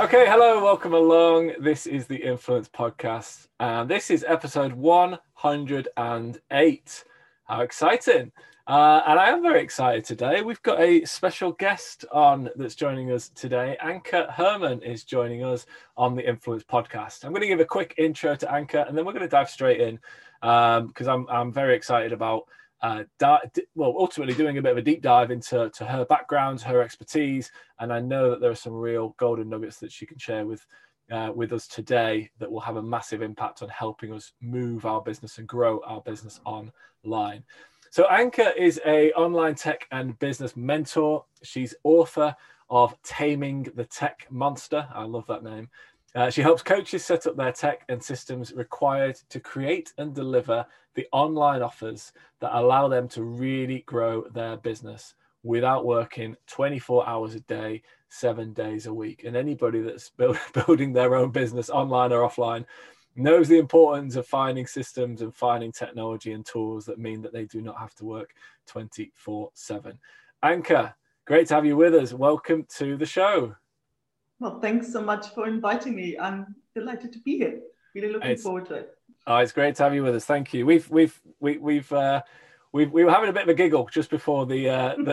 Okay, hello, welcome along. This is the Influence Podcast, and this is episode 108. How exciting! Uh, and I am very excited today. We've got a special guest on that's joining us today. Anka Herman is joining us on the Influence Podcast. I'm going to give a quick intro to Anka, and then we're going to dive straight in because um, I'm, I'm very excited about uh, di- well, ultimately doing a bit of a deep dive into to her background, her expertise, and I know that there are some real golden nuggets that she can share with uh, with us today that will have a massive impact on helping us move our business and grow our business online. So Anka is a online tech and business mentor. She's author of Taming the Tech Monster. I love that name. Uh, she helps coaches set up their tech and systems required to create and deliver the online offers that allow them to really grow their business without working 24 hours a day, seven days a week. And anybody that's build, building their own business online or offline knows the importance of finding systems and finding technology and tools that mean that they do not have to work 24 7. Anka, great to have you with us. Welcome to the show. Well, thanks so much for inviting me. I'm delighted to be here. Really looking it's, forward to it. Oh, it's great to have you with us. Thank you. We've we've we, we've uh, we we were having a bit of a giggle just before the uh, the,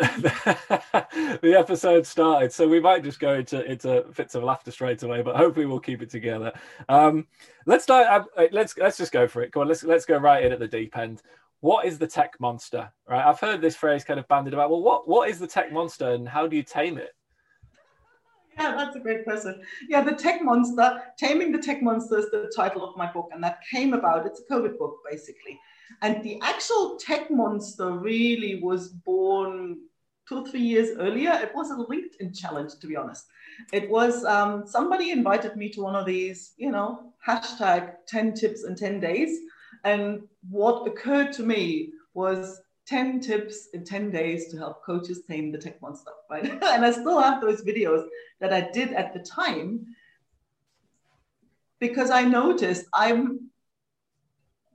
the, the, episode started, so we might just go into into fits of laughter straight away. But hopefully, we'll keep it together. Um, let's start. Uh, let's let's just go for it. Come on, let's let's go right in at the deep end. What is the tech monster? Right, I've heard this phrase kind of bandied about. Well, what what is the tech monster, and how do you tame it? Yeah, that's a great question. Yeah, the tech monster, Taming the Tech Monster is the title of my book, and that came about. It's a COVID book, basically. And the actual tech monster really was born two or three years earlier. It was a LinkedIn challenge, to be honest. It was um, somebody invited me to one of these, you know, hashtag 10 tips in 10 days. And what occurred to me was 10 tips in 10 days to help coaches tame the tech monster, right? and I still have those videos that I did at the time because I noticed I'm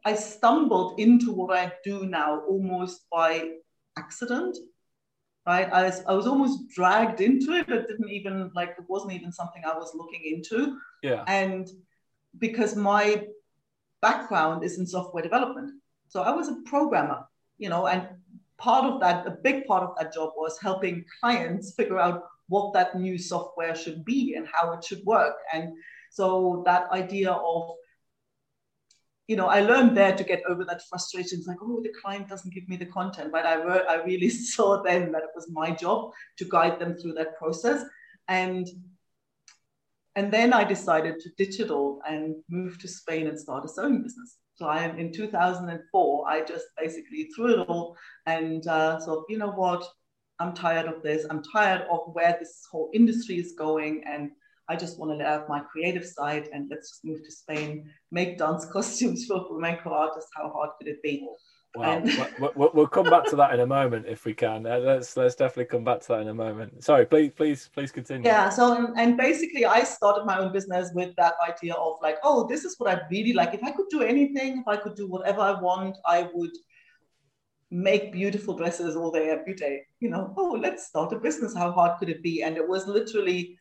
I stumbled into what I do now almost by accident. Right. I was I was almost dragged into it. It didn't even like it wasn't even something I was looking into. Yeah. And because my background is in software development. So I was a programmer you know, and part of that, a big part of that job was helping clients figure out what that new software should be and how it should work. And so that idea of, you know, I learned there to get over that frustration. It's like, oh, the client doesn't give me the content, but I, re- I really saw then that it was my job to guide them through that process. And and then I decided to digital and move to Spain and start a sewing business. So I am in 2004. I just basically threw it all and uh, so you know what, I'm tired of this. I'm tired of where this whole industry is going, and I just want to let out my creative side and let's just move to Spain, make dance costumes for flamenco artists. How hard could it be? Wow. we'll, we'll, come back to that in a moment if we can. Uh, let's let's definitely come back to that in a moment. Sorry, please please please continue. Yeah. So and basically, I started my own business with that idea of like, oh, this is what I really like. If I could do anything, if I could do whatever I want, I would make beautiful dresses all day every day. You know, oh, let's start a business. How hard could it be? And it was literally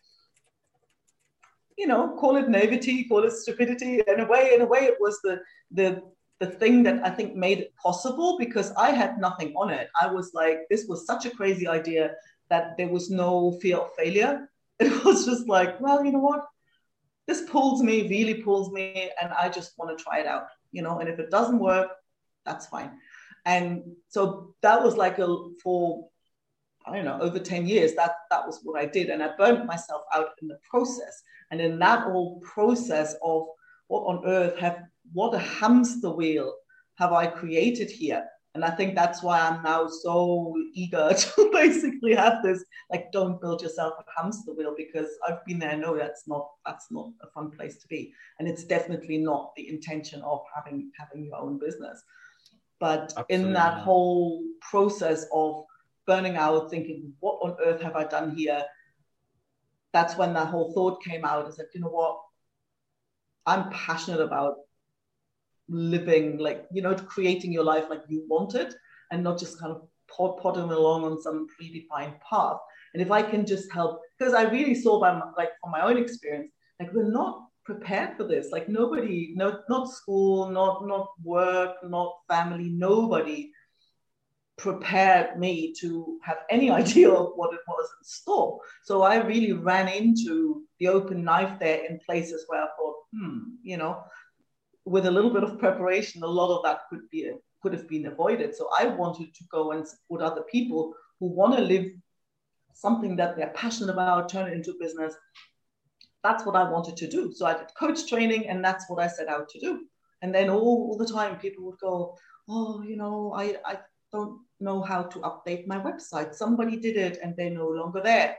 you know, call it naivety, call it stupidity. In a way, in a way, it was the the the thing that I think made it possible because I had nothing on it. I was like, this was such a crazy idea that there was no fear of failure. It was just like, well, you know what? This pulls me, really pulls me, and I just want to try it out, you know. And if it doesn't work, that's fine. And so that was like a for I don't know over 10 years. That that was what I did, and I burnt myself out in the process. And in that whole process of what on earth have what a hamster wheel have I created here? And I think that's why I'm now so eager to basically have this like don't build yourself a hamster wheel because I've been there. No, that's not that's not a fun place to be, and it's definitely not the intention of having having your own business. But Absolutely. in that whole process of burning out, thinking, what on earth have I done here? That's when that whole thought came out. I said, you know what? I'm passionate about living like you know creating your life like you want it and not just kind of podding along on some predefined path. And if i can just help because i really saw by my, like from my own experience like we're not prepared for this. Like nobody no not school not not work not family nobody prepared me to have any idea of what it was in store so i really ran into the open knife there in places where i thought hmm you know with a little bit of preparation, a lot of that could be could have been avoided. So I wanted to go and support other people who want to live something that they're passionate about, turn it into business. That's what I wanted to do. So I did coach training, and that's what I set out to do. And then all, all the time, people would go, "Oh, you know, I, I don't know how to update my website. Somebody did it, and they're no longer there."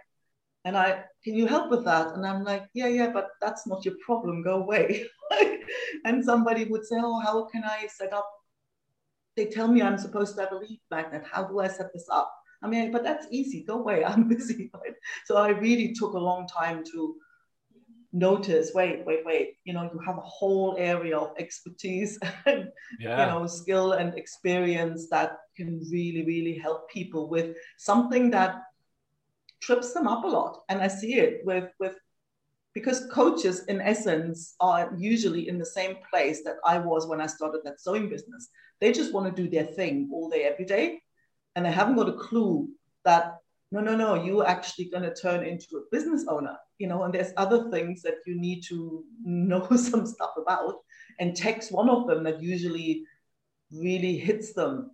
And I, can you help with that? And I'm like, yeah, yeah, but that's not your problem. Go away. and somebody would say, oh, how can I set up? They tell me I'm supposed to have a lead magnet. How do I set this up? I mean, but that's easy. Go away. I'm busy. So I really took a long time to notice wait wait wait you know you have a whole area of expertise and yeah. you know skill and experience that can really really help people with something that trips them up a lot. And I see it with, with because coaches in essence are usually in the same place that I was when I started that sewing business. They just want to do their thing all day, every day. And they haven't got a clue that no, no, no, you're actually going to turn into a business owner, you know, and there's other things that you need to know some stuff about. And tech's one of them that usually really hits them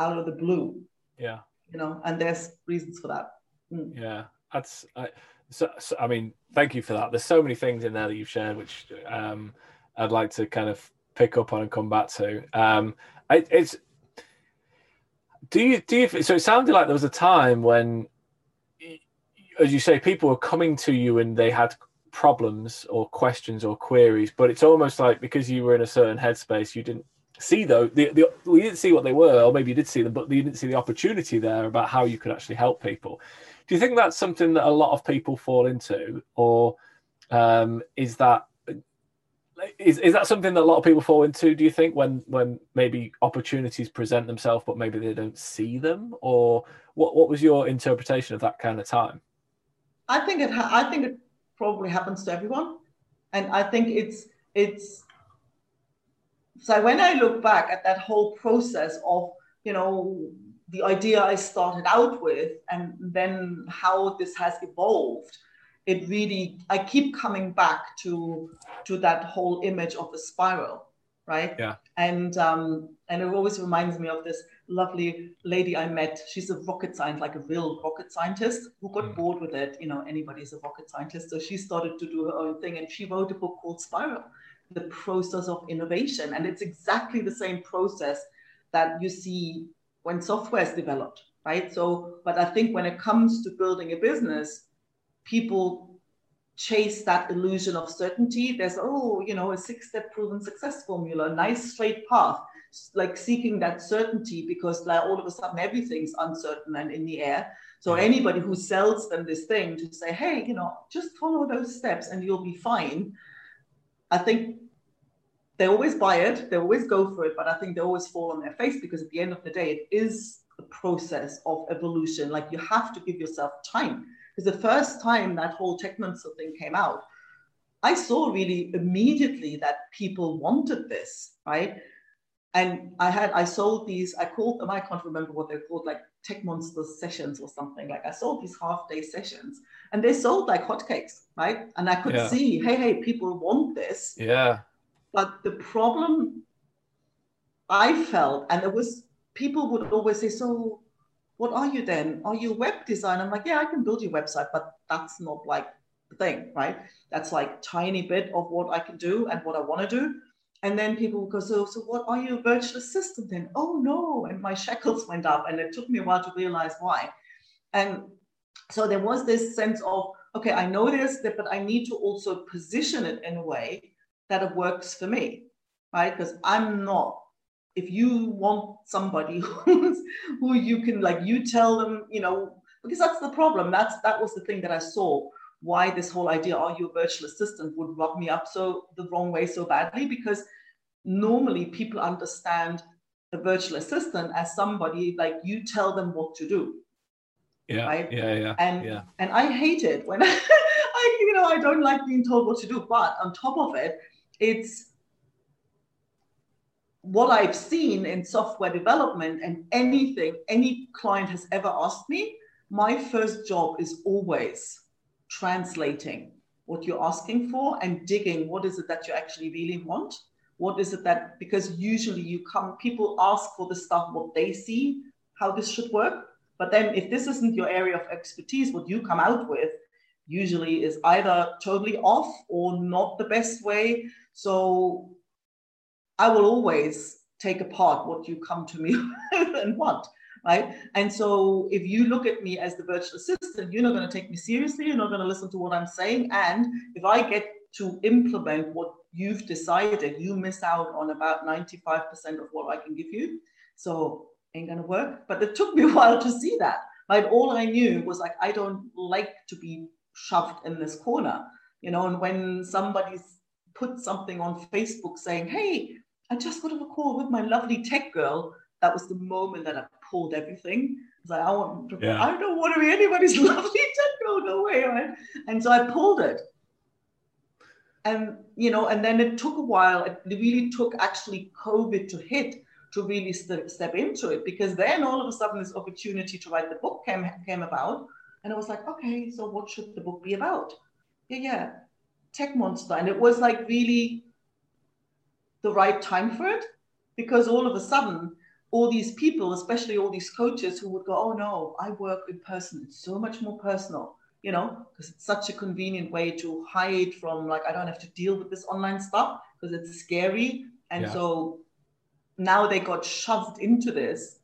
out of the blue. Yeah. You know, and there's reasons for that. Mm. Yeah, that's. I, so, so, I mean, thank you for that. There's so many things in there that you've shared, which um, I'd like to kind of pick up on and come back to. Um, I, it's. Do you do you? So it sounded like there was a time when, as you say, people were coming to you and they had problems or questions or queries, but it's almost like because you were in a certain headspace, you didn't see though the, the we didn't see what they were, or maybe you did see them, but you didn't see the opportunity there about how you could actually help people. Do you think that's something that a lot of people fall into, or um, is that is, is that something that a lot of people fall into? Do you think when when maybe opportunities present themselves, but maybe they don't see them, or what what was your interpretation of that kind of time? I think it ha- I think it probably happens to everyone, and I think it's it's. So when I look back at that whole process of you know the idea I started out with and then how this has evolved, it really I keep coming back to to that whole image of the spiral, right? Yeah. And um, and it always reminds me of this lovely lady I met. She's a rocket scientist, like a real rocket scientist, who got mm. bored with it. You know, anybody's a rocket scientist, so she started to do her own thing, and she wrote a book called Spiral, the process of innovation, and it's exactly the same process that you see when software is developed, right? So, but I think when it comes to building a business, people chase that illusion of certainty. There's, oh, you know, a six step proven success formula, nice straight path, like seeking that certainty because like all of a sudden everything's uncertain and in the air. So anybody who sells them this thing to say, hey, you know, just follow those steps and you'll be fine. I think they always buy it, they always go for it, but I think they always fall on their face because at the end of the day, it is a process of evolution. Like you have to give yourself time. Because the first time that whole Tech Monster thing came out, I saw really immediately that people wanted this, right? And I had, I sold these, I called them, I can't remember what they're called, like Tech Monsters sessions or something. Like I sold these half day sessions and they sold like hotcakes, right? And I could yeah. see, hey, hey, people want this. Yeah. But the problem I felt, and it was people would always say, so what are you then? Are you a web designer? I'm like, yeah, I can build your website, but that's not like the thing, right? That's like tiny bit of what I can do and what I want to do. And then people would go, so, so what are you a virtual assistant then? Oh no. And my shackles went up and it took me a while to realize why. And so there was this sense of, okay, I know this, but I need to also position it in a way that it works for me, right? Because I'm not, if you want somebody who's, who you can like, you tell them, you know, because that's the problem. That's, that was the thing that I saw why this whole idea, are you a virtual assistant, would rub me up so the wrong way so badly because normally people understand a virtual assistant as somebody like you tell them what to do. Yeah. Right? Yeah. Yeah. And yeah. and I hate it when I, I you know I don't like being told what to do. But on top of it, it's what I've seen in software development and anything any client has ever asked me, my first job is always translating what you're asking for and digging what is it that you actually really want. What is it that because usually you come people ask for the stuff what they see how this should work. But then if this isn't your area of expertise what you come out with usually is either totally off or not the best way. So i will always take apart what you come to me and want right? And so if you look at me as the virtual assistant, you're not going to take me seriously. You're not going to listen to what I'm saying. And if I get to implement what you've decided, you miss out on about 95% of what I can give you. So ain't going to work. But it took me a while to see that. Right? All I knew was like, I don't like to be shoved in this corner, you know, and when somebody's put something on Facebook saying, hey, I just got on a call with my lovely tech girl that was the moment that I pulled everything. I like, I want to, yeah. I don't want to be anybody's lovely techno, no way, right? And so I pulled it. And you know, and then it took a while. It really took actually COVID to hit to really st- step into it because then all of a sudden this opportunity to write the book came came about, and I was like, okay, so what should the book be about? Yeah, yeah, Tech Monster, and it was like really the right time for it because all of a sudden all these people, especially all these coaches who would go, oh no, I work in person. It's so much more personal, you know, because it's such a convenient way to hide from like, I don't have to deal with this online stuff because it's scary. And yeah. so now they got shoved into this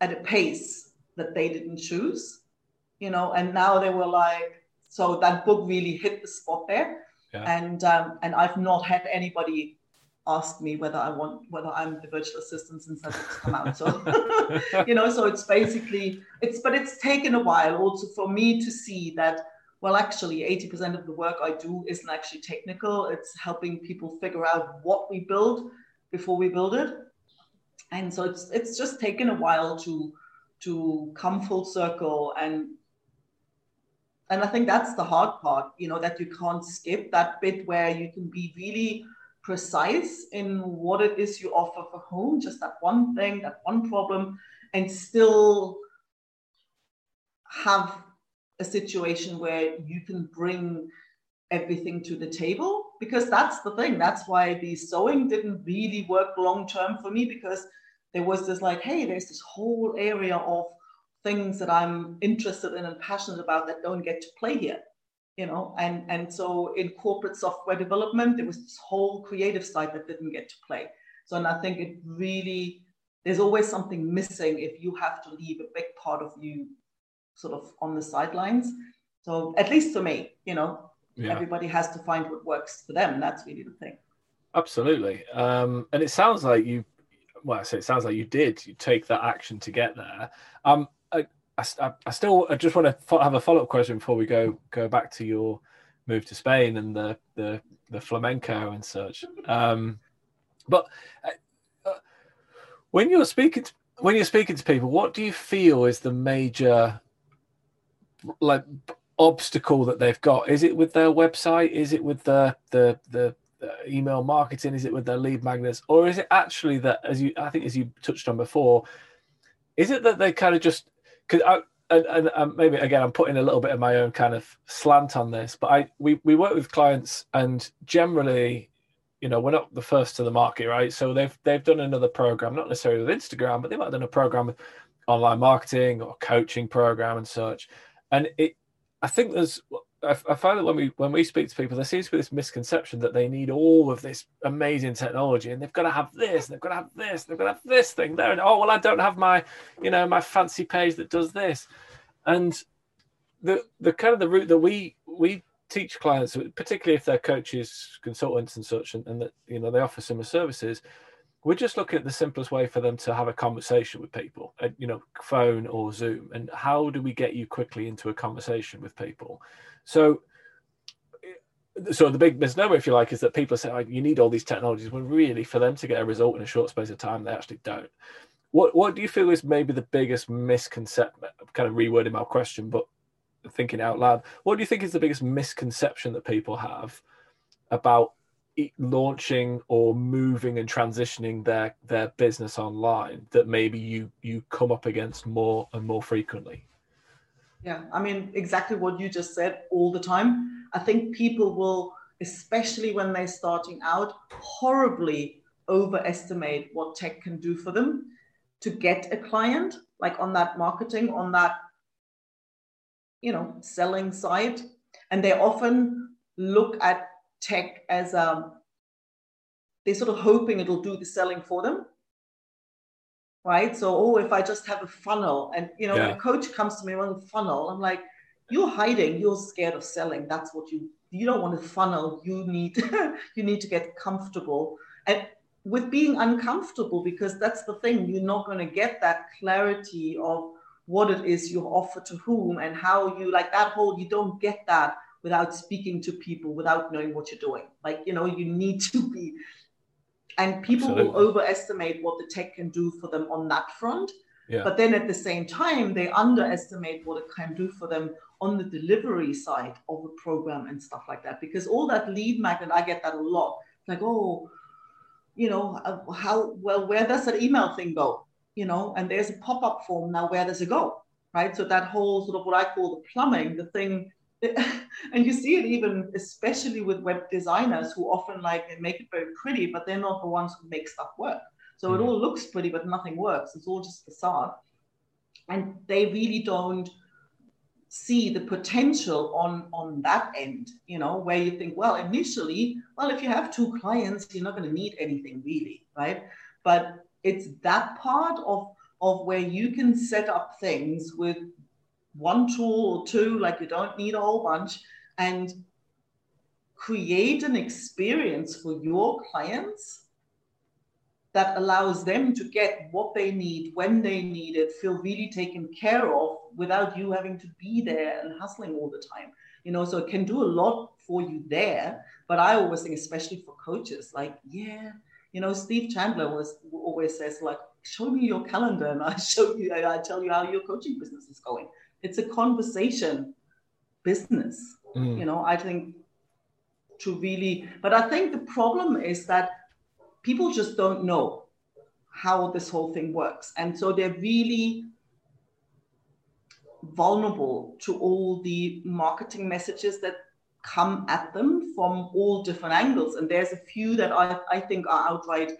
at a pace that they didn't choose, you know, and now they were like, so that book really hit the spot there. Yeah. And um, and I've not had anybody ask me whether I want whether I'm the virtual assistant since that's come out. So you know, so it's basically it's but it's taken a while also for me to see that well actually 80% of the work I do isn't actually technical. It's helping people figure out what we build before we build it. And so it's it's just taken a while to to come full circle and and I think that's the hard part, you know, that you can't skip that bit where you can be really precise in what it is you offer for home, just that one thing, that one problem, and still have a situation where you can bring everything to the table? Because that's the thing. That's why the sewing didn't really work long term for me because there was this like hey there's this whole area of things that i'm interested in and passionate about that don't get to play here you know and and so in corporate software development there was this whole creative side that didn't get to play. So and i think it really there's always something missing if you have to leave a big part of you sort of on the sidelines. So at least for me you know yeah. everybody has to find what works for them. That's really the thing. Absolutely. Um, and it sounds like you well i say it sounds like you did. You take that action to get there. Um, I, I still I just want to have a follow up question before we go go back to your move to Spain and the the, the flamenco and such. Um, but uh, uh, when you're speaking to, when you're speaking to people, what do you feel is the major like obstacle that they've got? Is it with their website? Is it with the the the, the email marketing? Is it with their lead magnets? Or is it actually that, as you I think as you touched on before, is it that they kind of just because I and, and, and, maybe again I'm putting a little bit of my own kind of slant on this, but I we we work with clients and generally, you know, we're not the first to the market, right? So they've they've done another program, not necessarily with Instagram, but they might have done a program with online marketing or coaching program and such. And it I think there's I, find that when we when we speak to people, there seems to be this misconception that they need all of this amazing technology and they've got to have this, they've got to have this, they've got to have this thing there, and oh well, I don't have my, you know, my fancy page that does this, and the the kind of the route that we we teach clients, particularly if they're coaches, consultants, and such, and, and that you know they offer similar services, we're just looking at the simplest way for them to have a conversation with people, uh, you know, phone or Zoom, and how do we get you quickly into a conversation with people? So, so the big misnomer, if you like, is that people say oh, you need all these technologies, when really for them to get a result in a short space of time, they actually don't. What what do you feel is maybe the biggest misconception? Kind of rewording my question, but thinking out loud. What do you think is the biggest misconception that people have about launching or moving and transitioning their their business online that maybe you you come up against more and more frequently? Yeah, I mean, exactly what you just said all the time. I think people will, especially when they're starting out, horribly overestimate what tech can do for them to get a client, like on that marketing, on that, you know, selling side. And they often look at tech as a, um, they're sort of hoping it'll do the selling for them right? So, oh, if I just have a funnel, and you know, yeah. when a coach comes to me with a funnel, I'm like, you're hiding, you're scared of selling. That's what you you don't want a funnel. You need you need to get comfortable and with being uncomfortable because that's the thing. You're not going to get that clarity of what it is you offer to whom and how you like that whole. You don't get that without speaking to people, without knowing what you're doing. Like you know, you need to be and people Absolutely. will overestimate what the tech can do for them on that front. Yeah. but then at the same time they underestimate what it can do for them on the delivery side of a program and stuff like that. Because all that lead magnet i get that a lot. Like oh you know uh, how well where does that email thing go? You know and there's a pop-up form now where does it go? Right? So that whole sort of what i call the plumbing the thing and you see it even especially with web designers who often like they make it very pretty but they're not the ones who make stuff work. So mm-hmm. it all looks pretty but nothing works. It's all just facade. And they really don't see the potential on on that end you know where you think well initially well if you have two clients you're not going to need anything really right? But it's that part of of where you can set up things with one tool or two, like you don't need a whole bunch, and create an experience for your clients that allows them to get what they need when they need it, feel really taken care of without you having to be there and hustling all the time. You know, so it can do a lot for you there. But I always think, especially for coaches, like, yeah, you know, Steve Chandler was always says, like, show me your calendar and I show you, I tell you how your coaching business is going it's a conversation business mm. you know i think to really but i think the problem is that people just don't know how this whole thing works and so they're really vulnerable to all the marketing messages that come at them from all different angles and there's a few that i, I think are outright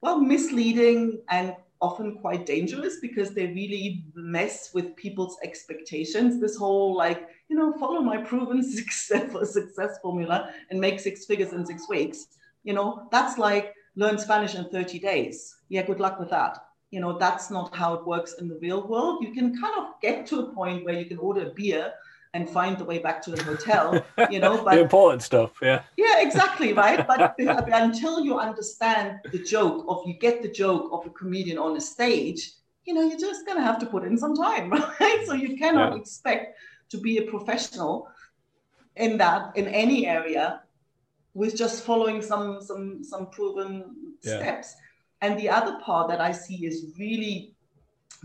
well misleading and often quite dangerous because they really mess with people's expectations. This whole like, you know, follow my proven success, success formula and make six figures in six weeks. You know, that's like learn Spanish in 30 days. Yeah, good luck with that. You know, that's not how it works in the real world. You can kind of get to a point where you can order a beer and find the way back to the hotel, you know. But the important stuff, yeah. Yeah, exactly, right. But until you understand the joke of you get the joke of a comedian on a stage, you know, you're just gonna have to put in some time, right? So you cannot yeah. expect to be a professional in that in any area with just following some some some proven yeah. steps. And the other part that I see is really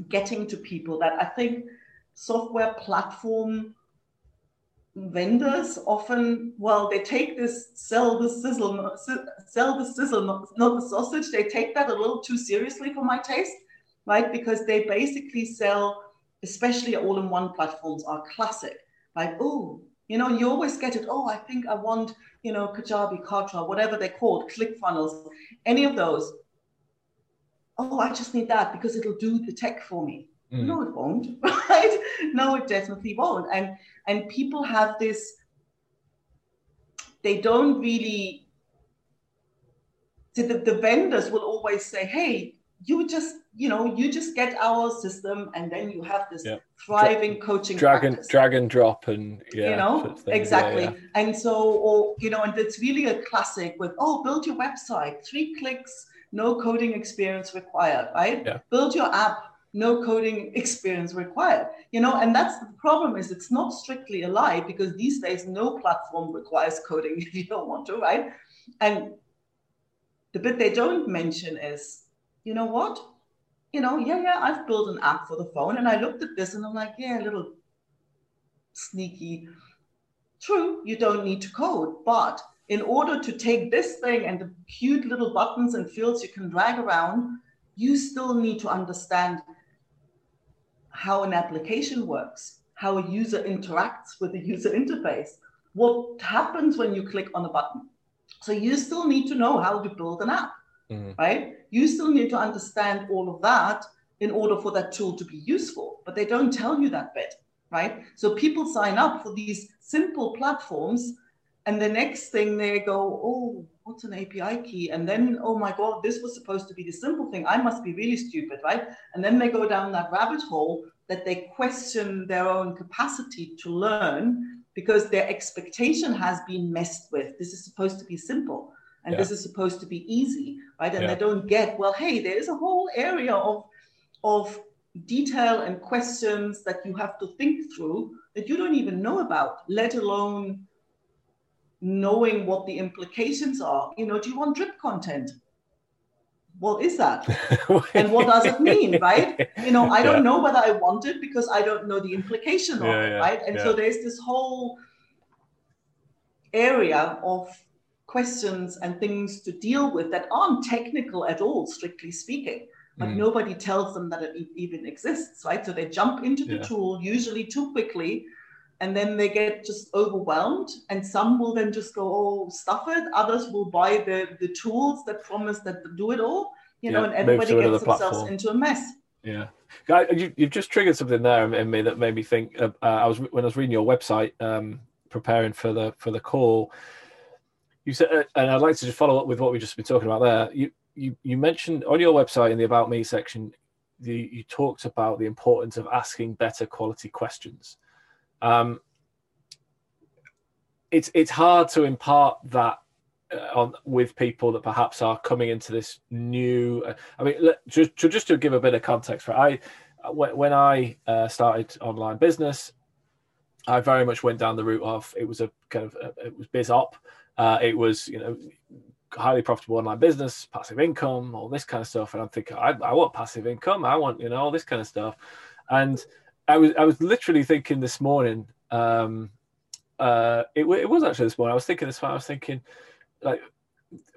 getting to people that I think software platform vendors often, well, they take this sell the sizzle, sell the sizzle, not, the sausage. They take that a little too seriously for my taste, right? Because they basically sell, especially all-in-one platforms are classic. Like, oh, you know, you always get it. Oh, I think I want, you know, Kajabi, Kartra, whatever they're called, ClickFunnels, any of those. Oh, I just need that because it'll do the tech for me. Mm. No, it won't, right? No, it definitely won't. And and people have this, they don't really, so the, the vendors will always say, hey, you just, you know, you just get our system and then you have this thriving coaching drag and, drag and drop and yeah, you know, exactly. Yeah, yeah. And so, or, you know, and it's really a classic with, oh, build your website, three clicks, no coding experience required, right? Build your app, no coding experience required you know and that's the problem is it's not strictly a lie because these days no platform requires coding if you don't want to right? And the bit they don't mention is you know what? You know yeah yeah i've built an app for the phone and i looked at this and i'm like yeah a little sneaky. True you don't need to code but in order to take this thing and the cute little buttons and fields you can drag around you still need to understand how an application works, how a user interacts with the user interface, what happens when you click on a button. So you still need to know how to build an app, mm-hmm. right? You still need to understand all of that in order for that tool to be useful, but they don't tell you that bit, right? So people sign up for these simple platforms, and the next thing they go, oh, what's an API key? And then, oh my God, this was supposed to be the simple thing. I must be really stupid, right? And then they go down that rabbit hole that they question their own capacity to learn because their expectation has been messed with. This is supposed to be simple and yeah. this is supposed to be easy, right? And yeah. they don't get, well, hey, there is a whole area of, of detail and questions that you have to think through that you don't even know about, let alone knowing what the implications are. You know, do you want drip content? What is that? and what does it mean, right? You know, I don't yeah. know whether I want it because I don't know the implication of yeah, it, right? And so there's this whole area of questions and things to deal with that aren't technical at all, strictly speaking. But mm. nobody tells them that it even exists, right? So they jump into the tool usually too quickly and then they get just overwhelmed and some will then just go oh stuff it others will buy the the tools that promise that do it all you know and everybody gets themselves platform. into a mess. Yeah. You, you've just triggered something there in me that made me think uh, i was when i was reading your website um, preparing for the for the call you said uh, and i'd like to just follow up with what we've just been talking about there. You you, you mentioned on your website in the about me section you, you talked about the importance of asking better quality questions um, it's it's hard to impart that uh, on with people that perhaps are coming into this new. Uh, I mean, let, just to, just to give a bit of context for I when, when I uh, started online business, I very much went down the route of it was a kind of uh, it was biz op. Uh, it was you know highly profitable online business, passive income, all this kind of stuff. And I'm thinking, I, I want passive income. I want you know all this kind of stuff. And I was I was literally thinking this morning. Um, uh, it, it was actually this morning. I was thinking this morning. I was thinking, like,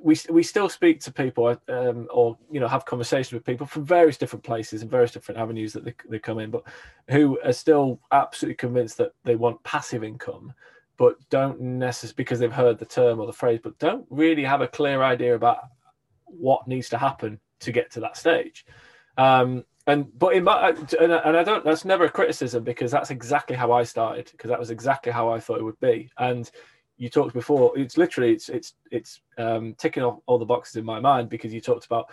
we we still speak to people, um, or you know, have conversations with people from various different places and various different avenues that they, they come in, but who are still absolutely convinced that they want passive income, but don't necessarily because they've heard the term or the phrase, but don't really have a clear idea about what needs to happen to get to that stage. Um, and but in my and, and I don't that's never a criticism because that's exactly how I started because that was exactly how I thought it would be. And you talked before, it's literally it's it's it's um, ticking off all the boxes in my mind because you talked about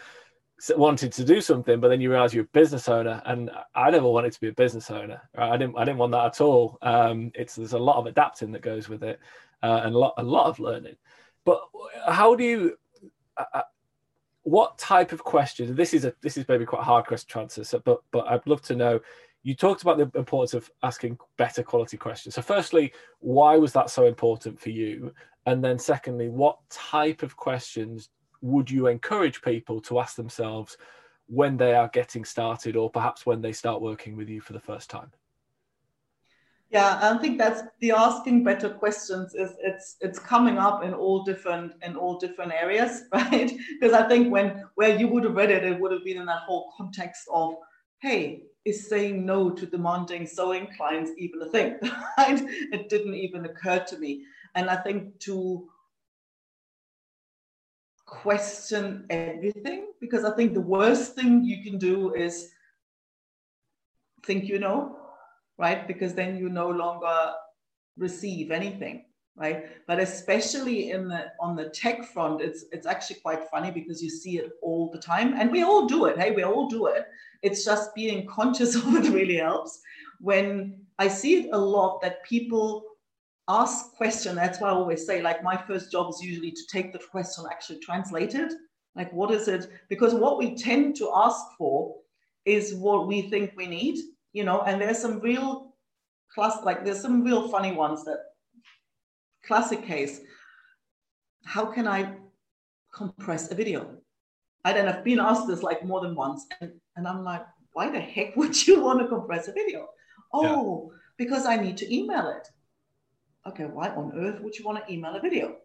wanted to do something, but then you realize you're a business owner, and I never wanted to be a business owner. Right? I didn't I didn't want that at all. Um, it's there's a lot of adapting that goes with it, uh, and a lot a lot of learning. But how do you? Uh, what type of questions? This is a this is maybe quite a hard question to answer. So, but but I'd love to know. You talked about the importance of asking better quality questions. So, firstly, why was that so important for you? And then, secondly, what type of questions would you encourage people to ask themselves when they are getting started, or perhaps when they start working with you for the first time? Yeah, I think that's the asking better questions is it's it's coming up in all different in all different areas, right? Because I think when where you would have read it, it would have been in that whole context of, hey, is saying no to demanding sewing clients even a thing? Right? It didn't even occur to me. And I think to question everything, because I think the worst thing you can do is think you know right? Because then you no longer receive anything, right? But especially in the on the tech front, it's it's actually quite funny because you see it all the time, and we all do it. Hey, we all do it. It's just being conscious of it really helps. When I see it a lot that people ask question. That's why I always say, like, my first job is usually to take the question actually translate it. Like, what is it? Because what we tend to ask for is what we think we need you know, and there's some real class, like there's some real funny ones that classic case. How can I compress a video? I then have been asked this like more than once, and, and I'm like, why the heck would you want to compress a video? Oh, yeah. because I need to email it. Okay, why on earth would you want to email a video?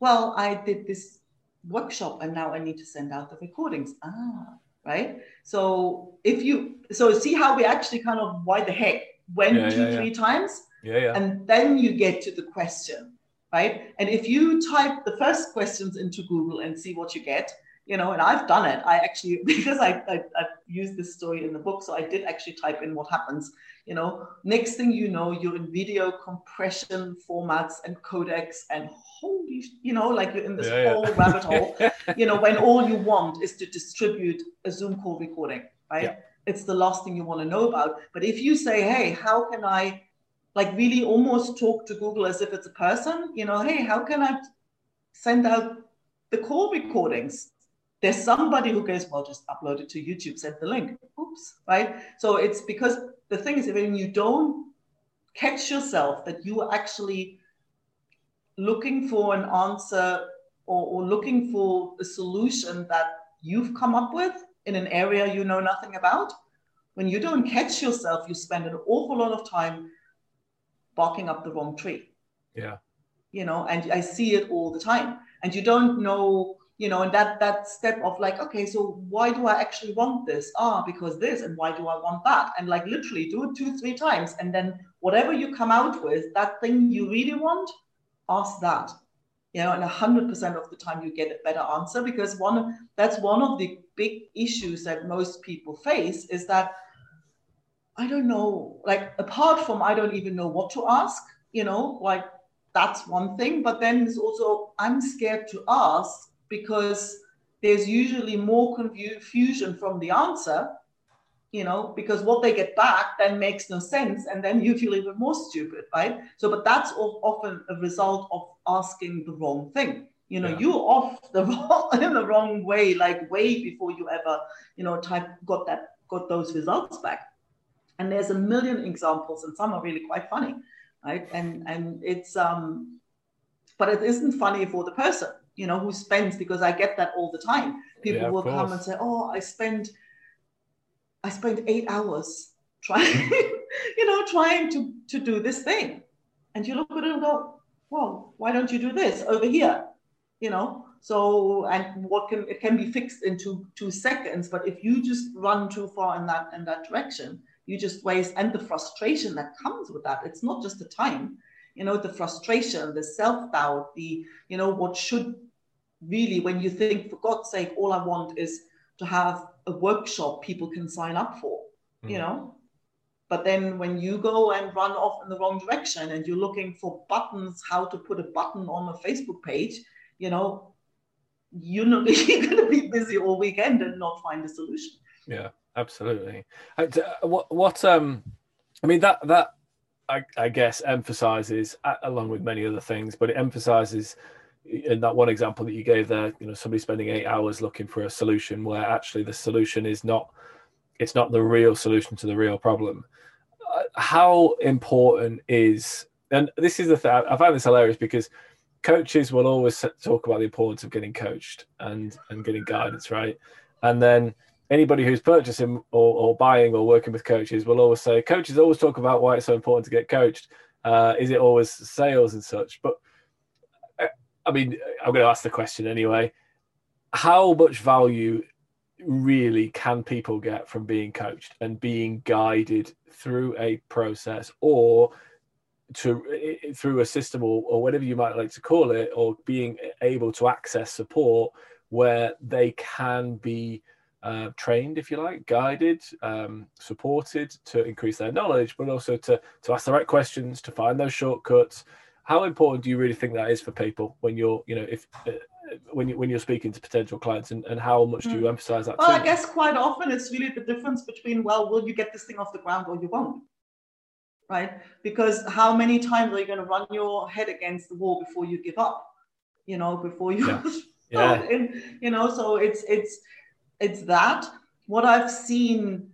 Well, I did this workshop and now I need to send out the recordings. Ah, right? So if you so see how we actually kind of why the heck went yeah, two yeah, three times, yeah, yeah, and then you get to the question, right? And if you type the first questions into Google and see what you get, you know, and I've done it. I actually because I I, I used this story in the book, so I did actually type in what happens. You know, next thing you know, you're in video compression formats and codecs and holy, you know, like you're in this yeah, whole yeah. rabbit hole. you know, when all you want is to distribute a Zoom call recording, right? Yeah. It's the last thing you want to know about. But if you say, hey, how can I like really almost talk to Google as if it's a person, you know, hey, how can I send out the call recordings? There's somebody who goes, well, just upload it to YouTube, send the link. Oops, right? So it's because the thing is, when you don't catch yourself that you are actually looking for an answer or, or looking for a solution that you've come up with in an area you know nothing about, when you don't catch yourself, you spend an awful lot of time barking up the wrong tree. Yeah. You know, and I see it all the time. And you don't know you know, and that that step of like, okay, so why do I actually want this? Ah, because this, and why do I want that? And like literally do it two, three times, and then whatever you come out with, that thing you really want, ask that. You know, and hundred percent of the time you get a better answer because one that's one of the big issues that most people face is that I don't know, like apart from I don't even know what to ask, you know, like that's one thing. But then there's also I'm scared to ask because there's usually more confusion from the answer, you know, because what they get back then makes no sense, and then you feel even more stupid, right? So, but that's often a result of asking the wrong thing. You know, yeah. you're off the wrong in the wrong way, like way before you ever, you know, type got that got those results back. And there's a million examples, and some are really quite funny, right? And and it's um, but it isn't funny for the person you know, who spends because I get that all the time. People yeah, will course. come and say, "Oh, I spend, I spent eight hours trying, mm-hmm. you know, trying to to do this thing," and you look at it and go, "Well, why don't you do this over here?" You know. So, and what can it can be fixed in two two seconds, but if you just run too far in that in that direction, you just waste and the frustration that comes with that. It's not just the time you know the frustration the self-doubt the you know what should really when you think for god's sake all i want is to have a workshop people can sign up for mm. you know? But then when you go and run off in the wrong direction and you're looking for buttons how to put a button on a facebook page you know you're not you're going to be busy all weekend and not find a solution. Yeah absolutely. Uh, what what um i mean that that I, I, guess emphasizes along with many other things, but it emphasizes in that one example that you gave there, you know, somebody spending eight hours looking for a solution where actually the solution is not, it's not the real solution to the real problem. Uh, how important is, and this is the thing, I find this hilarious because coaches will always talk about the importance of getting coached and and getting guidance, right? And then anybody who's purchasing or, or, buying or working with coaches will always say coaches always talk about why it's so important to get coached. Uh, is it always sales and such? But uh, I mean, I'm going to ask the question anyway. How much value really can people get from being coached and being guided through a process or to through a system or, or whatever you might like to call it or being able to access support where they can be uh, trained, if you like, guided, um, supported to increase their knowledge, but also to to ask the right questions, to find those shortcuts. How important do you really think that is for people when you're, you know, if uh, when you when you're speaking to potential clients, and, and how much do you hmm. emphasize that? Well, I guess quite often it's really the difference between well, will you get this thing off the ground or you won't, right? Because how many times are you going to run your head against the wall before you give up? You know, before you, yeah. yeah. in, you know, so it's it's it's that. What I've seen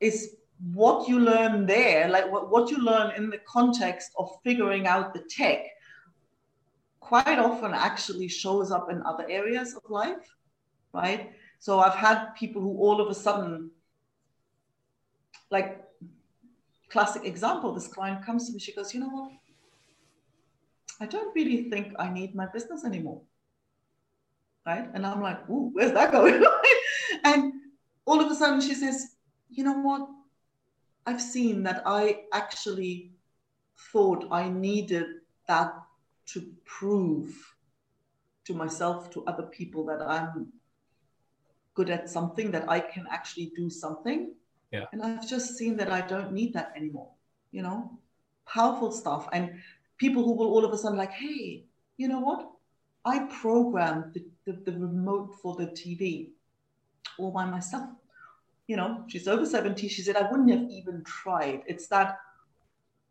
is what you learn there, like what, what you learn in the context of figuring out the tech, quite often actually shows up in other areas of life, right? So I've had people who all of a sudden, like classic example, this client comes to me, she goes, you know what? I don't really think I need my business anymore right? And I'm like, ooh, where's that going? and all of a sudden she says, you know what? I've seen that I actually thought I needed that to prove to myself, to other people that I'm good at something, that I can actually do something. Yeah. And I've just seen that I don't need that anymore, you know? Powerful stuff. And people who will all of a sudden like, hey, you know what? I programmed the, the, the remote for the TV all by myself. You know, she's over 70. She said, I wouldn't have even tried. It's that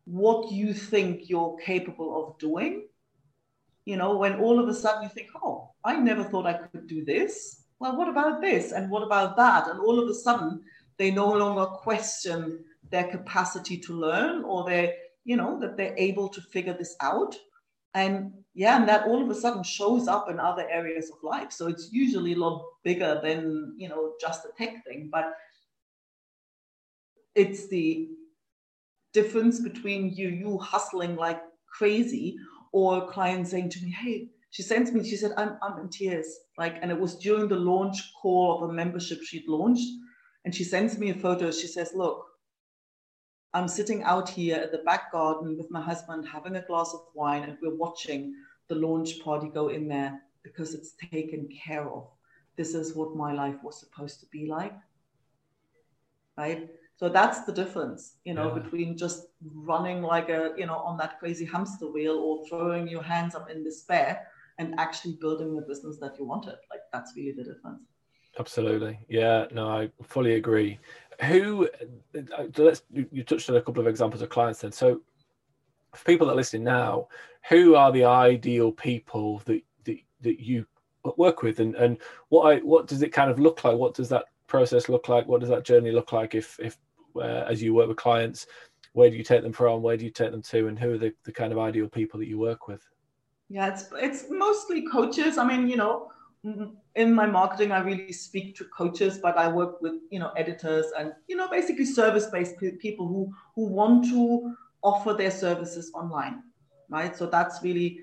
what you think you're capable of doing. You know, when all of a sudden you think, oh, I never thought I could do this. Well, what about this? And what about that? And all of a sudden, they no longer question their capacity to learn or their, you know, that they're able to figure this out. And yeah, and that all of a sudden shows up in other areas of life. So it's usually a lot bigger than, you know, just a tech thing. But it's the difference between you, you hustling like crazy, or a client saying to me, hey, she sends me, she said, I'm, I'm in tears. Like, and it was during the launch call of a membership she'd launched. And she sends me a photo. She says, look, I'm sitting out here at the back garden with my husband having a glass of wine and we're watching the launch party go in there because it's taken care of. This is what my life was supposed to be like. Right? So that's the difference, you know, yeah. between just running like a, you know, on that crazy hamster wheel or throwing your hands up in despair and actually building the business that you wanted. Like that's really the difference. Absolutely. Yeah, no, I fully agree. Who, uh, let's, you touched on a couple of examples of clients then. So for people that are listening now, who are the ideal people that that, that you work with, and and what I what does it kind of look like? What does that process look like? What does that journey look like? If if uh, as you work with clients, where do you take them from? Where do you take them to? And who are the, the kind of ideal people that you work with? Yeah, it's it's mostly coaches. I mean, you know, Mm-hmm. in my marketing, I really speak to coaches, but I work with you know editors and you know basically service-based people who who want to offer their services online, right? So that's really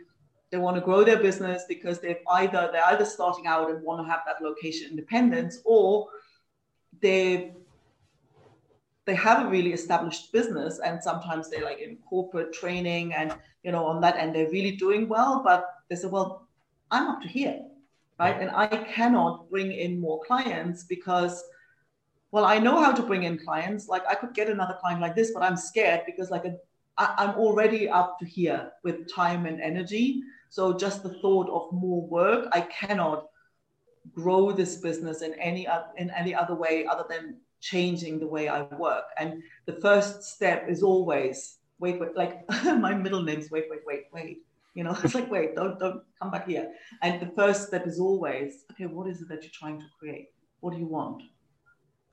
they want to grow their business because they've either they're either starting out and want to have that location independence, or they they have a really established business and sometimes they're like in corporate training and you know on that end they're really doing well, but they say, well, I'm up to here, right? And I cannot bring in more clients because well, I know how to bring in clients. Like I could get another client like this, but I'm scared because like a, I, I'm already up to here with time and energy. So just the thought of more work, I cannot grow this business in any in any other way other than changing the way I work. And the first step is always wait, wait. Like my middle name is wait, wait, wait, wait. You know, it's like wait, don't don't come back here. And the first step is always okay. What is it that you're trying to create? What do you want?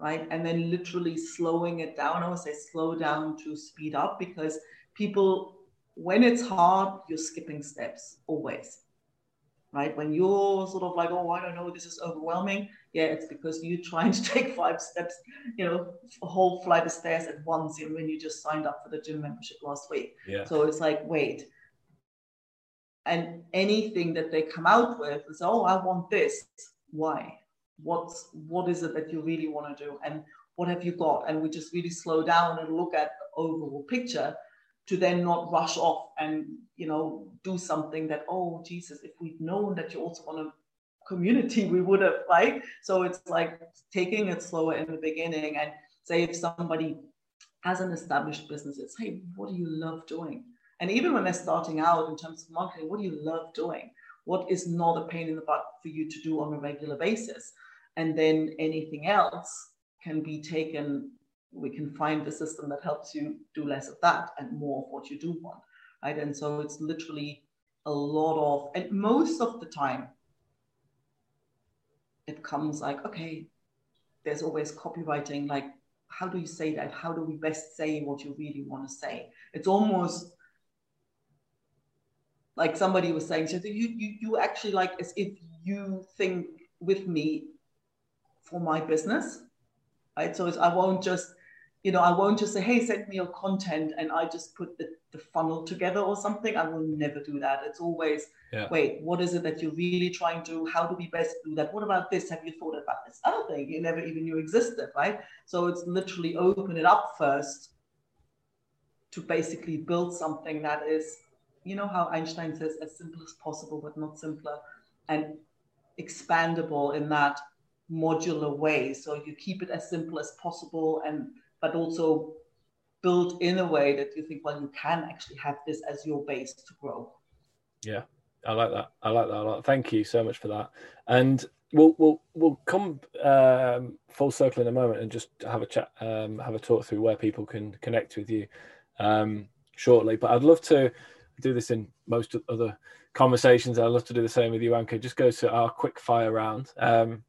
right? And then literally slowing it down. I would say slow down to speed up because people, when it's hard, you're skipping steps always. right? When you're sort of like, oh, I don't know, this is overwhelming. Yeah, it's because you're trying to take five steps, you know, a whole flight of stairs at once and when you just signed up for the gym membership last week. Yeah. So it's like, wait. And anything that they come out with is, oh, I want this. Why? What's what is it that you really want to do? And what have you got? And we just really slow down and look at the overall picture to then not rush off and you know do something that oh jesus if we'd known that you also want a community we would have right so it's like taking it slower in the beginning and say if somebody has an established business it's hey what do you love doing and even when they're starting out in terms of marketing what do you love doing? What is not a pain in the butt for you to do on a regular basis? And then anything else can be taken. We can find the system that helps you do less of that and more of what you do want right? And so it's literally a lot of and most of the time it comes like okay there's always copywriting like how do you say that? How do we best say what you really want to say? It's almost like somebody was saying so you you, you actually like as if you think with me for my business right so i won't just you know, I won't just say, hey, send me your content and I just put the, the funnel together or something. I will never do that. It's always, yeah. wait, what is it that you're really trying to, how do we best do that? What about this? Have you thought about this other thing you never even knew existed, right? So it's literally open it up first to basically build something that is, you know, how Einstein says, as simple as possible, but not simpler and expandable in that modular way. So you keep it as simple as possible and but also built in a way that you think, well, you can actually have this as your base to grow. Yeah, I like that. I like that a lot. Thank you so much for that. And we'll we'll we'll come um, full circle in a moment and just have a chat, um, have a talk through where people can connect with you um, shortly. But I'd love to do this in most other conversations. I'd love to do the same with you, Anke. Just go to our quick fire round. Um,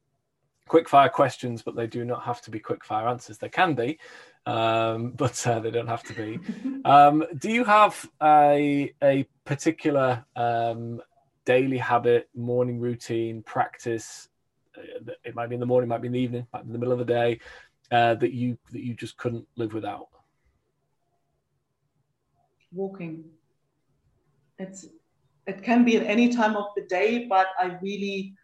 quick fire questions, but they do not have to be quick fire answers. They can be, um, but uh, they don't have to be. Um, do you have a a particular um, daily habit, morning routine, practice? Uh, it might be in the morning, might be in the evening, might be in the middle of the day uh, that you that you just couldn't live without. Walking. It's it can be at any time of the day, but I really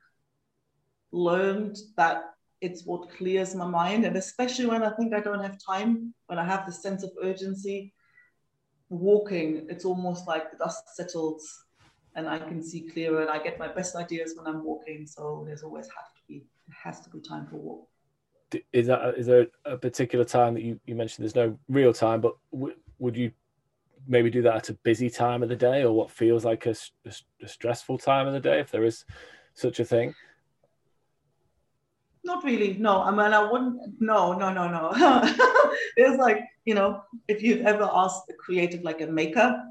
learned that it's what clears my mind. And especially when I think I don't have time, when I have the sense of urgency, walking, it's almost like the dust settles and I can see clearer and I get my best ideas when I'm walking. So there's always have to be, has to be time for walk. Is that is there a particular time that you, you mentioned there's no real time, but w- would you maybe do that at a busy time of the day or what feels like a, a, a stressful time of the day if there is such a thing? Not really. No, I mean, I wouldn't. No, no, no, no. it's like, you know, if you've ever asked a creative, like a maker,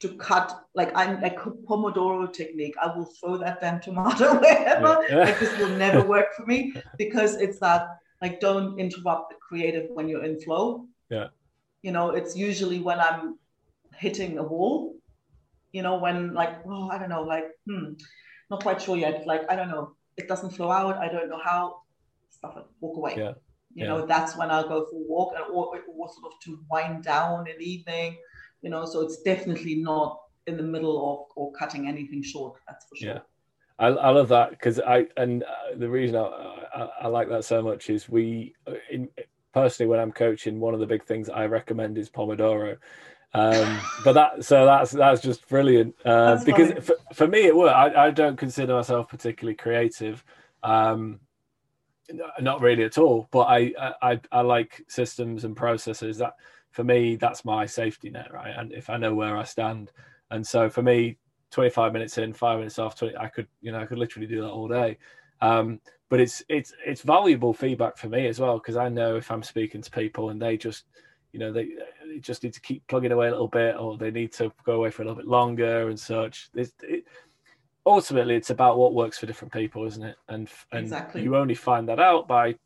to cut, like I'm like Pomodoro technique, I will throw that damn tomato wherever. Yeah. like this will never work for me because it's that, like, don't interrupt the creative when you're in flow. Yeah. You know, it's usually when I'm hitting a wall, you know, when like, oh, I don't know, like, hmm, not quite sure yet. Like, I don't know it doesn't flow out. I don't know how. Stuff it. Walk away. Yeah. You yeah. know, that's when I'll go for a walk and or, or sort of to wind down in the evening. You know, so it's definitely not in the middle of or cutting anything short. That's for sure. Yeah. I, I love that because I and uh, the reason I, I, I, like that so much is we in personally when I'm coaching one of the big things I recommend is Pomodoro um, but that so that's that's just brilliant uh, that's because for, for, me it worked. I, I don't consider myself particularly creative, um, not really at all. But I, I I like systems and processes. That for me that's my safety net, right? And if I know where I stand, and so for me, 25 minutes in, five minutes off, 20, I could you know I could literally do that all day. Um, but it's it's it's valuable feedback for me as well because I know if I'm speaking to people and they just you know they, they just need to keep plugging away a little bit or they need to go away for a little bit longer and such it, ultimately it's about what works for different people isn't it? And and exactly. you only find that out by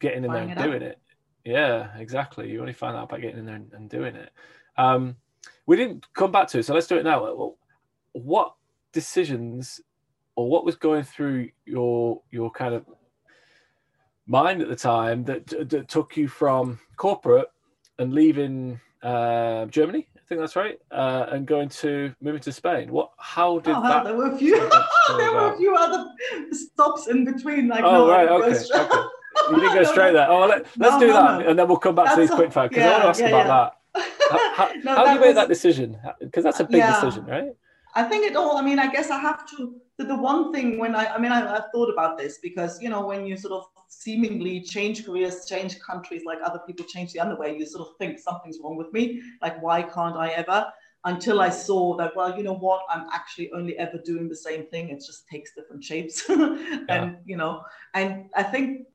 getting in Finding there and doing it, it, yeah exactly. You only find out by getting in there and, and doing it. Um, we didn't come back to it so let's do it now. What decisions or what was going through your your kind of mind at the time that, that took you from corporate and leaving uh, Germany? I think that's right, uh, and going to moving to Spain. What? How did Oh, that? there were a few. there were a few other stops in between. Like, Oh no, right, okay, okay. You didn't go straight there. Oh, let, us No, do no, that, and then we'll come back to That's these a- quick facts because I want to ask yeah, about yeah. that. How, how, how do that you make was- that decision? Because that's a big Yeah. decision, right? I think it all. I mean, I guess I have to. The, the one thing when I, I mean, I, I've thought about this because you know when you sort of seemingly change careers, change countries, like other people change the underwear, you sort of think something's wrong with me. Like, why can't I ever? Until I saw that, well, you know what? I'm actually only ever doing the same thing. It just takes different shapes, and you know, and I think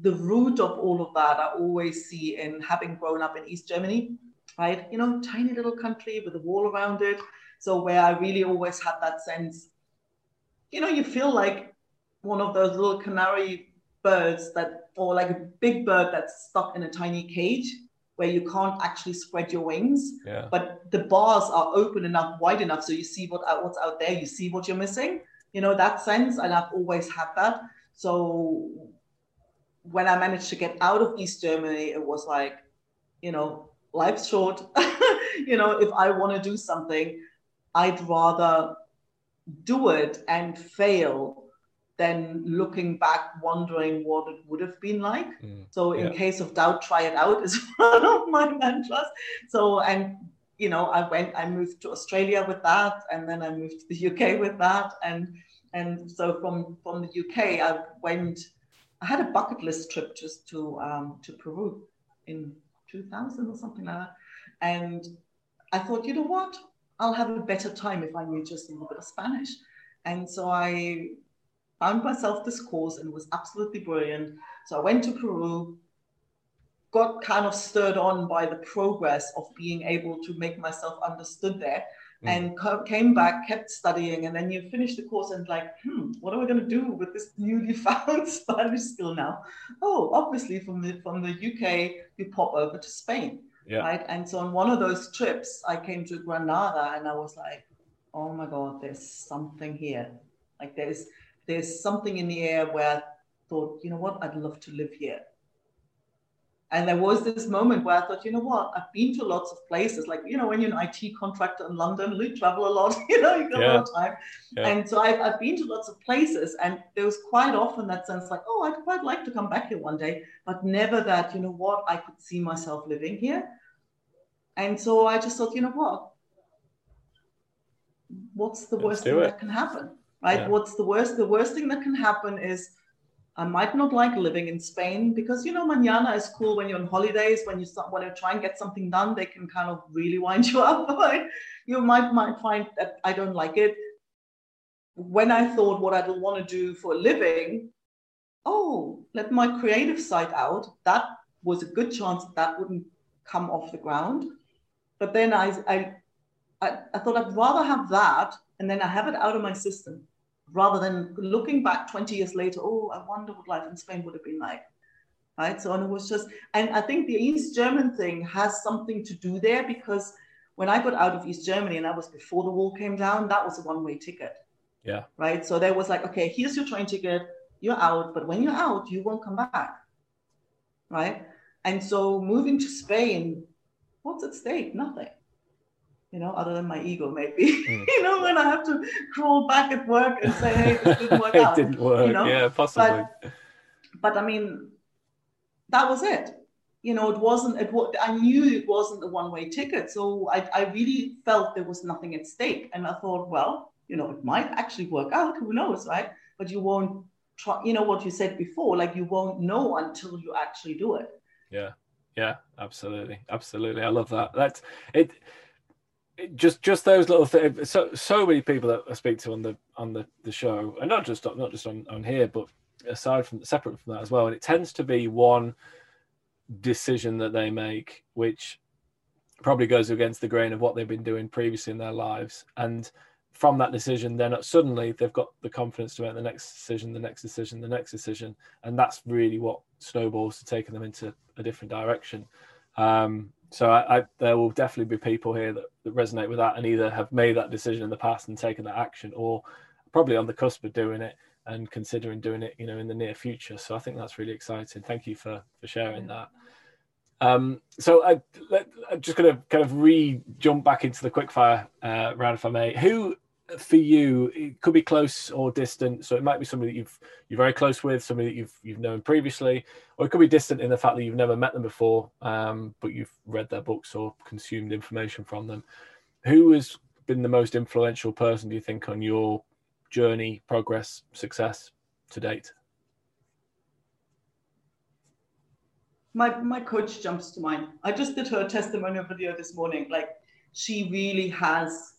the root of all of that I always see in having grown up in East Germany, right? You know, tiny little country with a wall around it. So where I really always had that sense, you know, you feel like one of those little canary birds that, or like a big bird that's stuck in a tiny cage where you can't actually spread your wings, Yeah. but the bars are open enough, wide enough, so you see what uh, what's out there, you see what you're missing. You know that sense, and I've always had that. So when I managed to get out of East Germany, it was like, you know, life's short. you know, if I want to do something, I'd rather do it and fail than looking back wondering what it would have been like. Mm. So in Yeah. case of doubt, try it out is one of my mantras. So and you know, I went, I moved to Australia with that, and then I moved to the UK with that, and and so from from the UK, I went. I had a bucket list trip just to um, to Peru in 2000 or something like that, and I thought, you know what, I'll have a better time if I knew just a little bit of Spanish, and so I found myself this course, and it was absolutely brilliant. So I went to Peru, got kind of stirred on by the progress of being able to make myself understood there Mm. and came back kept studying and then you finish the course and like hmm what are we going to do with this newly found spanish skill now oh obviously from the from the uk you pop over to spain Yeah. right and so on one of those trips i came to granada and i was like oh my god there's something here. Like there's there's something in the air where i thought you know what? I'd love to live here and there was this moment where I thought, you know what, I've been to lots of places. Like, you know, when you're an IT contractor in London, you travel a lot, you know, you got Yeah. a lot of time. Yeah. And so I've, I've been to lots of places. And there was quite often that sense like, oh, I'd quite like to come back here one day, but never that, you know what, I could see myself living here. And so I just thought, you know what, what's the Let's worst thing it. that can happen? Right? Yeah. What's the worst? The worst thing that can happen is I might not like living in Spain because you know manana is cool when you're on holidays. When you start, when you try and get something done, they can kind of really wind you up. You might might find that I don't like it. When I thought what I'd want to do for a living, oh, let my creative side out. That was a good chance that, that wouldn't come off the ground. But then I, I, I, I thought I'd rather have that and then I have it out of my system rather than looking back 20 years later, oh, I wonder what life in Spain would have been like. Right. So, and it was just, and I think the East German thing has something to do there because when I got out of East Germany, and that was before the wall came down, that was a one way ticket. Yeah. Right. So there was like, okay, here's your train ticket, you're out, but when you're out, you won't come back. Right. And so moving to Spain, what's at stake? Nothing you know, other than my ego, maybe. Mm. you know, when I have to crawl back at work and say, hey, this didn't work it out. didn't work. you know, yeah, possibly. But I mean, that was it. You know, it wasn't, it was, I knew it wasn't a one way ticket. So I, I really felt there was nothing at stake. And I thought, well, you know, it might actually work out. Who knows, right? But you won't try, you know, what you said before, like you won't know until you actually do it. Yeah, yeah, absolutely, absolutely. I love that. That's it. Just just those little things. So so many people that I speak to on the on the, the show, and not just not just on, on here, but aside from separate from that as well. And it tends to be one decision that they make, which probably goes against the grain of what they've been doing previously in their lives, and from that decision, then suddenly they've got the confidence to make the next decision, the next decision, the next decision, and that's really what snowballs to taking them into a different direction. Um, So I, I, there will definitely be people here that, that resonate with that and either have made that decision in the past and taken that action, or probably on the cusp of doing it and considering doing it, you know, in the near future. So I think that's really exciting. Thank you for for sharing that. Um, so I, am just going to kind of re jump back into the quickfire uh, round, if I may. Who for you it could be close or distant? So it might be somebody that you've you're very close with, somebody that you've you've known previously, or it could be distant in the fact that you've never met them before, um, but you've read their books or consumed information from them. Who has been the most influential person, do you think, on your journey, progress, success to date? my my coach jumps to mind. I just did her testimonial video this morning. Like she really has.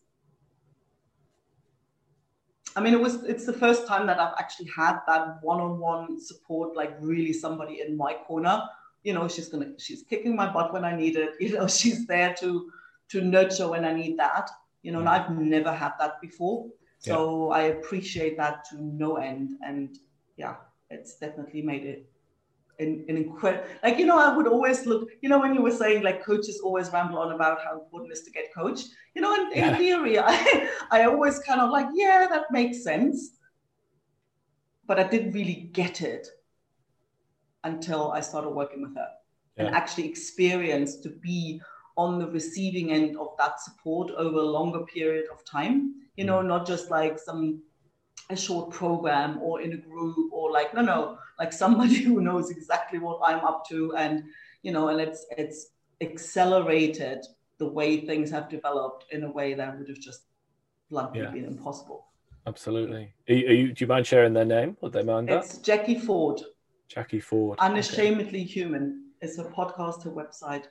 I mean, it was it's the first time that I've actually had that one-on-one support, like really somebody in my corner. You know, she's gonna she's kicking my butt when I need it. You know, she's there to to nurture when I need that. You know, and mm. I've never had that before. So yeah. I appreciate that to no end. And yeah, it's definitely made it an, an incredible like you know i would always look you know when you were saying like coaches always ramble on about how important it is to get coached you know in, yeah. in theory i i always kind of like yeah that makes sense but i didn't really get it until i started working with her yeah. and actually experience to be on the receiving end of that support over a longer period of time you know mm. not just like some a short program or in a group or like no no like somebody who knows exactly what i'm up to and you know and it's it's accelerated the way things have developed in a way that would have just bluntly yeah. been impossible absolutely are you, are you, do you mind sharing their name would they mind it's that? jackie ford jackie ford unashamedly okay. human it's a podcast her website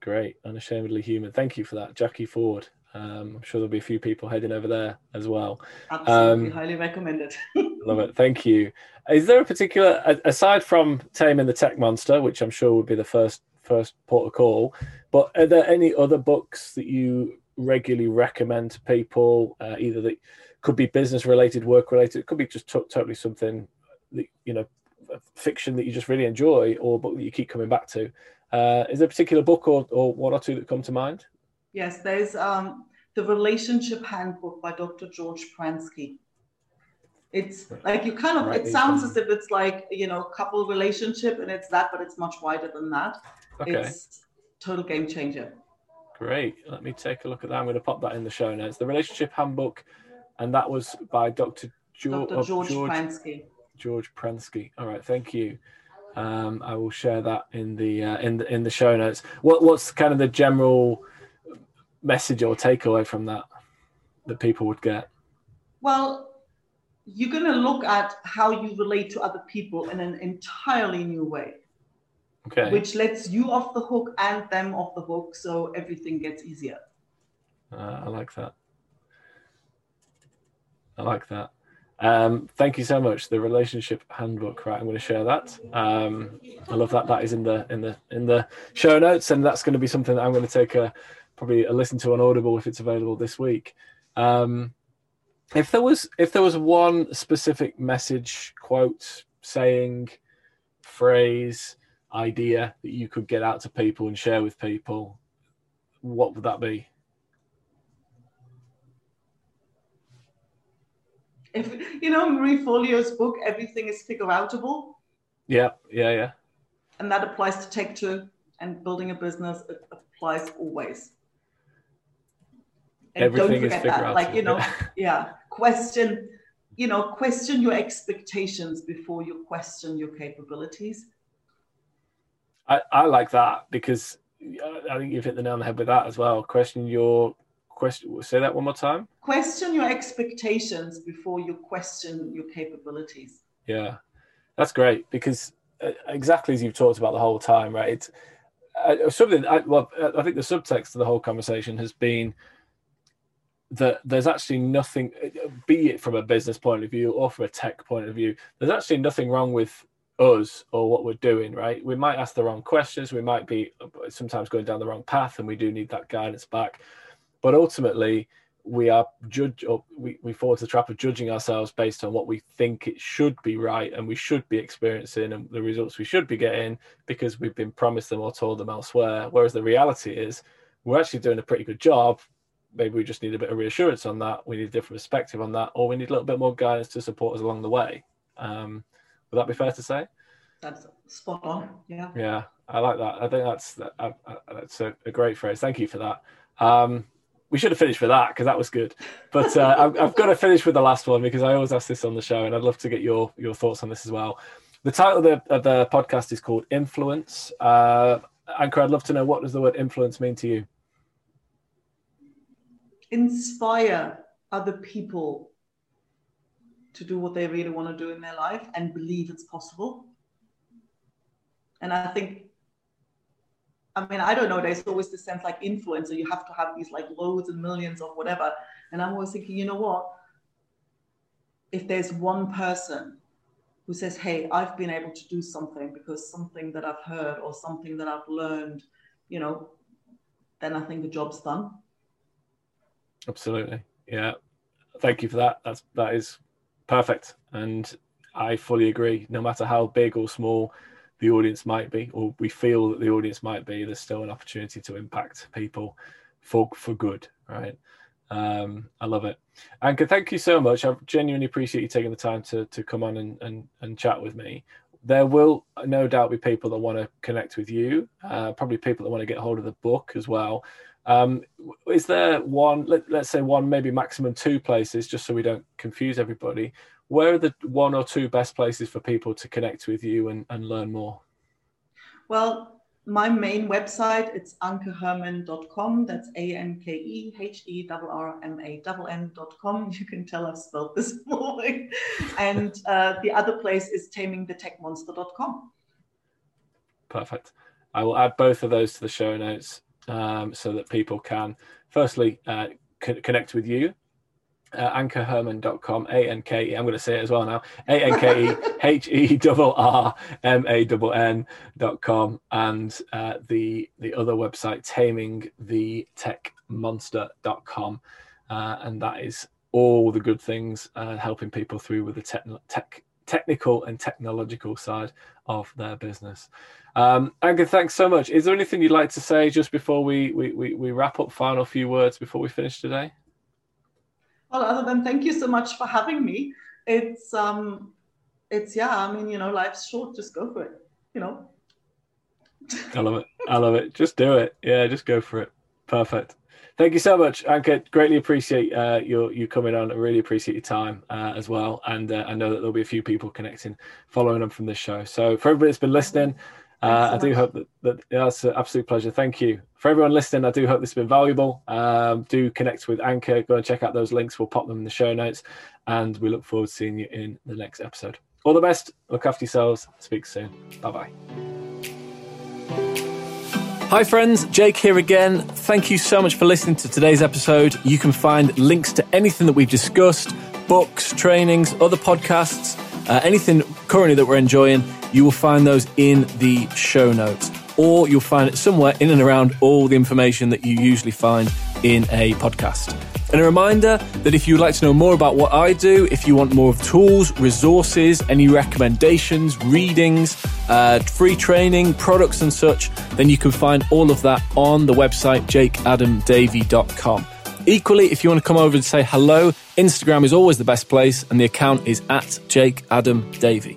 great unashamedly human thank you for that jackie ford um, I'm sure there'll be a few people heading over there as well. Absolutely, um, highly recommended. love it. Thank you. Is there a particular, aside from taming the tech monster, which I'm sure would be the first first port of call, but are there any other books that you regularly recommend to people, uh, either that could be business related, work related, it could be just t- totally something that you know, fiction that you just really enjoy, or book that you keep coming back to? Uh, is there a particular book or, or one or two that come to mind? Yes, there's um, the Relationship Handbook by Dr. George Pransky. It's like you kind of, it sounds as if it's like, you know, couple relationship and it's that, but it's much wider than that. Okay. It's total game changer. Great. Let me take a look at that. I'm going to pop that in the show notes. The Relationship Handbook, and that was by Dr. George, Dr. George, George Pransky. George Pransky. All right, thank you. Um, I will share that in the uh, in the in the show notes. What what's kind of the general message or takeaway from that that people would get? Well, you're going to look at how you relate to other people in an entirely new way. Okay. Which lets you off the hook and them off the hook, so everything gets easier. Uh, I like that. I like that. Um, thank you so much. The relationship handbook, right? I'm going to share that. Um, I love that. That is in the in the in the show notes, and that's going to be something that I'm going to take a probably a listen to on Audible if it's available this week. Um, if there was if there was one specific message, quote, saying, phrase, idea that you could get out to people and share with people, what would that be? If you know Marie Forleo's book, everything is figure outable. Yeah, yeah, yeah. And that applies to tech too, and building a business. It applies always and Everything don't forget that like you know yeah question you know question your expectations before you question your capabilities. I i like that because i think you've hit the nail on the head with that as well. Question your question say that one more time. Question your expectations before you question your capabilities. Yeah that's great because uh, exactly as you've talked about the whole time right? It's uh, something I, well i think the subtext of the whole conversation has been that there's actually nothing, be it from a business point of view or from a tech point of view, there's actually nothing wrong with us or what we're doing, right? We might ask the wrong questions, we might be sometimes going down the wrong path, and we do need that guidance back. But ultimately, we are judge or we, we fall into the trap of judging ourselves based on what we think it should be right and we should be experiencing and the results we should be getting because we've been promised them or told them elsewhere. Whereas the reality is we're actually doing a pretty good job. Maybe we just need a bit of reassurance on that. We need a different perspective on that, or we need a little bit more guidance to support us along the way. Um, would that be fair to say? That's spot on. Yeah. Yeah, I like that. I think that's uh, uh, that's a, a, great phrase. Thank you for that. Um, we should have finished with that because that was good. But uh, I've, I've, got to finish with the last one because I always ask this on the show, and I'd love to get your your thoughts on this as well. The title of the, of the podcast is called Influence. Uh, Anke, I'd love to know what does the word influence mean to you? Inspire other people to do what they really want to do in their life and believe it's possible. And I think I mean, I don't know. There's always the sense like influencer, you have to have these like loads and millions of whatever. And I'm always thinking, you know what? If there's one person who says, hey, I've been able to do something because something that I've heard or something that I've learned, you know, then I think the job's done. Absolutely. Yeah. Thank you for that. That's that is perfect. And I fully agree. No matter how big or small the audience might be, or we feel that the audience might be, there's still an opportunity to impact people for for good, right? Um, I love it. Anke, thank you so much. I genuinely appreciate you taking the time to to come on and and, and chat with me. There will no doubt be people that want to connect with you, uh, probably people that want to get hold of the book as well. Um, is there one, let, us say one, maybe maximum two places, just so we don't confuse everybody, where are the one or two best places for people to connect with you and, and learn more? Well, my main website, it's ankeherrmann.com. That's A-N-K-E-H-E-R-R-M-A-N-N.com. You can tell I've spelled this morning. and uh, the other place is tamingthetechmonster.com. Perfect. I will add both of those to the show notes um, so that people can, firstly, uh, connect with you uh, ankeherrmann.com, A N K E. I'm going to say it as well now. A N K E H E R R M A N N.com. And uh, the, the other website, taming the tech tamingthetechmonster.com. Uh, and that is all the good things uh, helping people through with the tech, tech, technical and technological side of their business. Um, Anke, thanks so much. Is there anything you'd like to say just before we, we, we, we wrap up? Final few words before we finish today? Well, other than thank you so much for having me. It's um, it's yeah. I mean, you know, life's short. Just go for it. You know. I love it. I love it. Just do it. Yeah, just go for it. Perfect. Thank you so much, Anke. Greatly appreciate uh, your you coming on. I really appreciate your time uh, as well, and uh, I know that there'll be a few people connecting, following on from this show. So for everybody that's been listening, uh, I do hope that, that yeah, that's an absolute pleasure. Thank you. For everyone listening, I do hope this has been valuable. Um, do connect with Anke. Go and check out those links. We'll pop them in the show notes. And we look forward to seeing you in the next episode. All the best. Look after yourselves. Speak soon. Bye bye. Hi, friends. Jake here again. Thank you so much for listening to today's episode. You can find links to anything that we've discussed books, trainings, other podcasts, uh, anything currently that we're enjoying you will find those in the show notes, or you'll find it somewhere in and around all the information that you usually find in a podcast. And a reminder that if you'd like to know more about what I do, if you want more of tools, resources, any recommendations, readings, uh, free training, products, and such, then you can find all of that on the website jakeadamdavey.com. Equally, if you want to come over and say hello, Instagram is always the best place, and the account is at Jake Adam Davey.